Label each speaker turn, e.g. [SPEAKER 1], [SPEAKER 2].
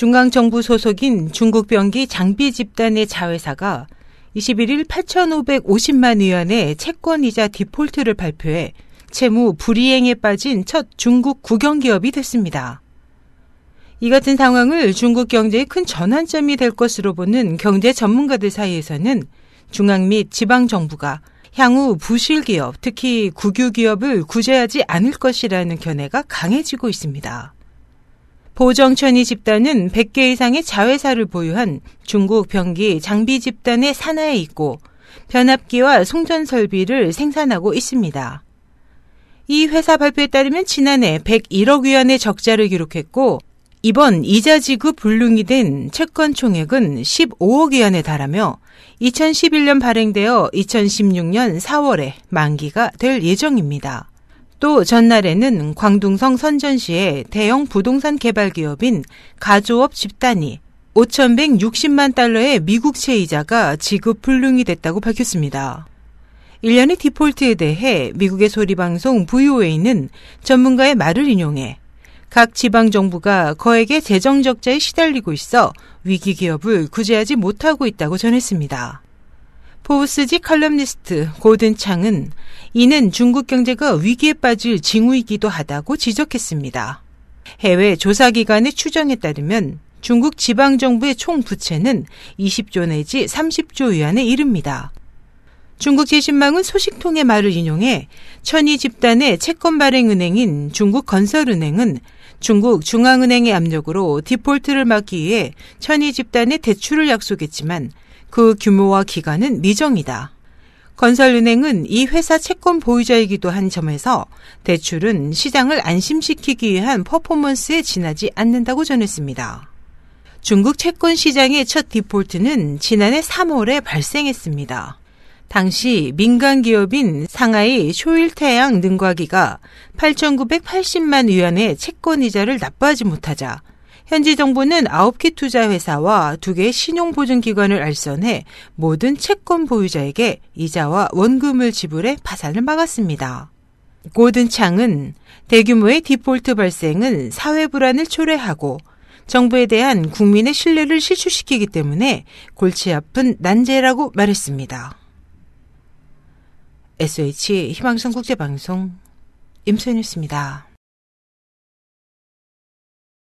[SPEAKER 1] 중앙정부 소속인 중국 병기 장비 집단의 자회사가 21일 8,550만 위안의 채권이자 디폴트를 발표해 채무 불이행에 빠진 첫 중국 국영기업이 됐습니다. 이 같은 상황을 중국 경제의 큰 전환점이 될 것으로 보는 경제 전문가들 사이에서는 중앙 및 지방 정부가 향후 부실 기업, 특히 국유 기업을 구제하지 않을 것이라는 견해가 강해지고 있습니다. 보정천이 집단은 100개 이상의 자회사를 보유한 중국 병기 장비 집단의 산하에 있고 변압기와 송전 설비를 생산하고 있습니다. 이 회사 발표에 따르면 지난해 101억 위안의 적자를 기록했고 이번 이자 지급 불능이 된 채권 총액은 15억 위안에 달하며 2011년 발행되어 2016년 4월에 만기가 될 예정입니다. 또 전날에는 광둥성 선전시의 대형 부동산 개발 기업인 가조업 집단이 5,160만 달러의 미국 채 이자가 지급 불능이 됐다고 밝혔습니다. 1년의 디폴트에 대해 미국의 소리방송 VOA는 전문가의 말을 인용해 각 지방 정부가 거액의 재정 적자에 시달리고 있어 위기 기업을 구제하지 못하고 있다고 전했습니다. 포브스지 칼럼니스트 고든 창은 이는 중국 경제가 위기에 빠질 징후이기도 하다고 지적했습니다. 해외 조사기관의 추정에 따르면 중국 지방정부의 총 부채는 20조 내지 30조 위안에 이릅니다. 중국 제신망은 소식통의 말을 인용해 천이 집단의 채권 발행 은행인 중국 건설은행은 중국 중앙은행의 압력으로 디폴트를 막기 위해 천이 집단의 대출을 약속했지만 그 규모와 기간은 미정이다. 건설은행은 이 회사 채권 보유자이기도 한 점에서 대출은 시장을 안심시키기 위한 퍼포먼스에 지나지 않는다고 전했습니다. 중국 채권 시장의 첫 디폴트는 지난해 3월에 발생했습니다. 당시 민간 기업인 상하이 쇼일태양 능과기가 8,980만 위안의 채권 이자를 납부하지 못하자 현지 정부는 9개 투자 회사와 2개 신용보증기관을 알선해 모든 채권 보유자에게 이자와 원금을 지불해 파산을 막았습니다. 고든창은 대규모의 디폴트 발생은 사회 불안을 초래하고 정부에 대한 국민의 신뢰를 실추시키기 때문에 골치 아픈 난제라고 말했습니다. SH 희망성 국제방송 임소연이었습니다.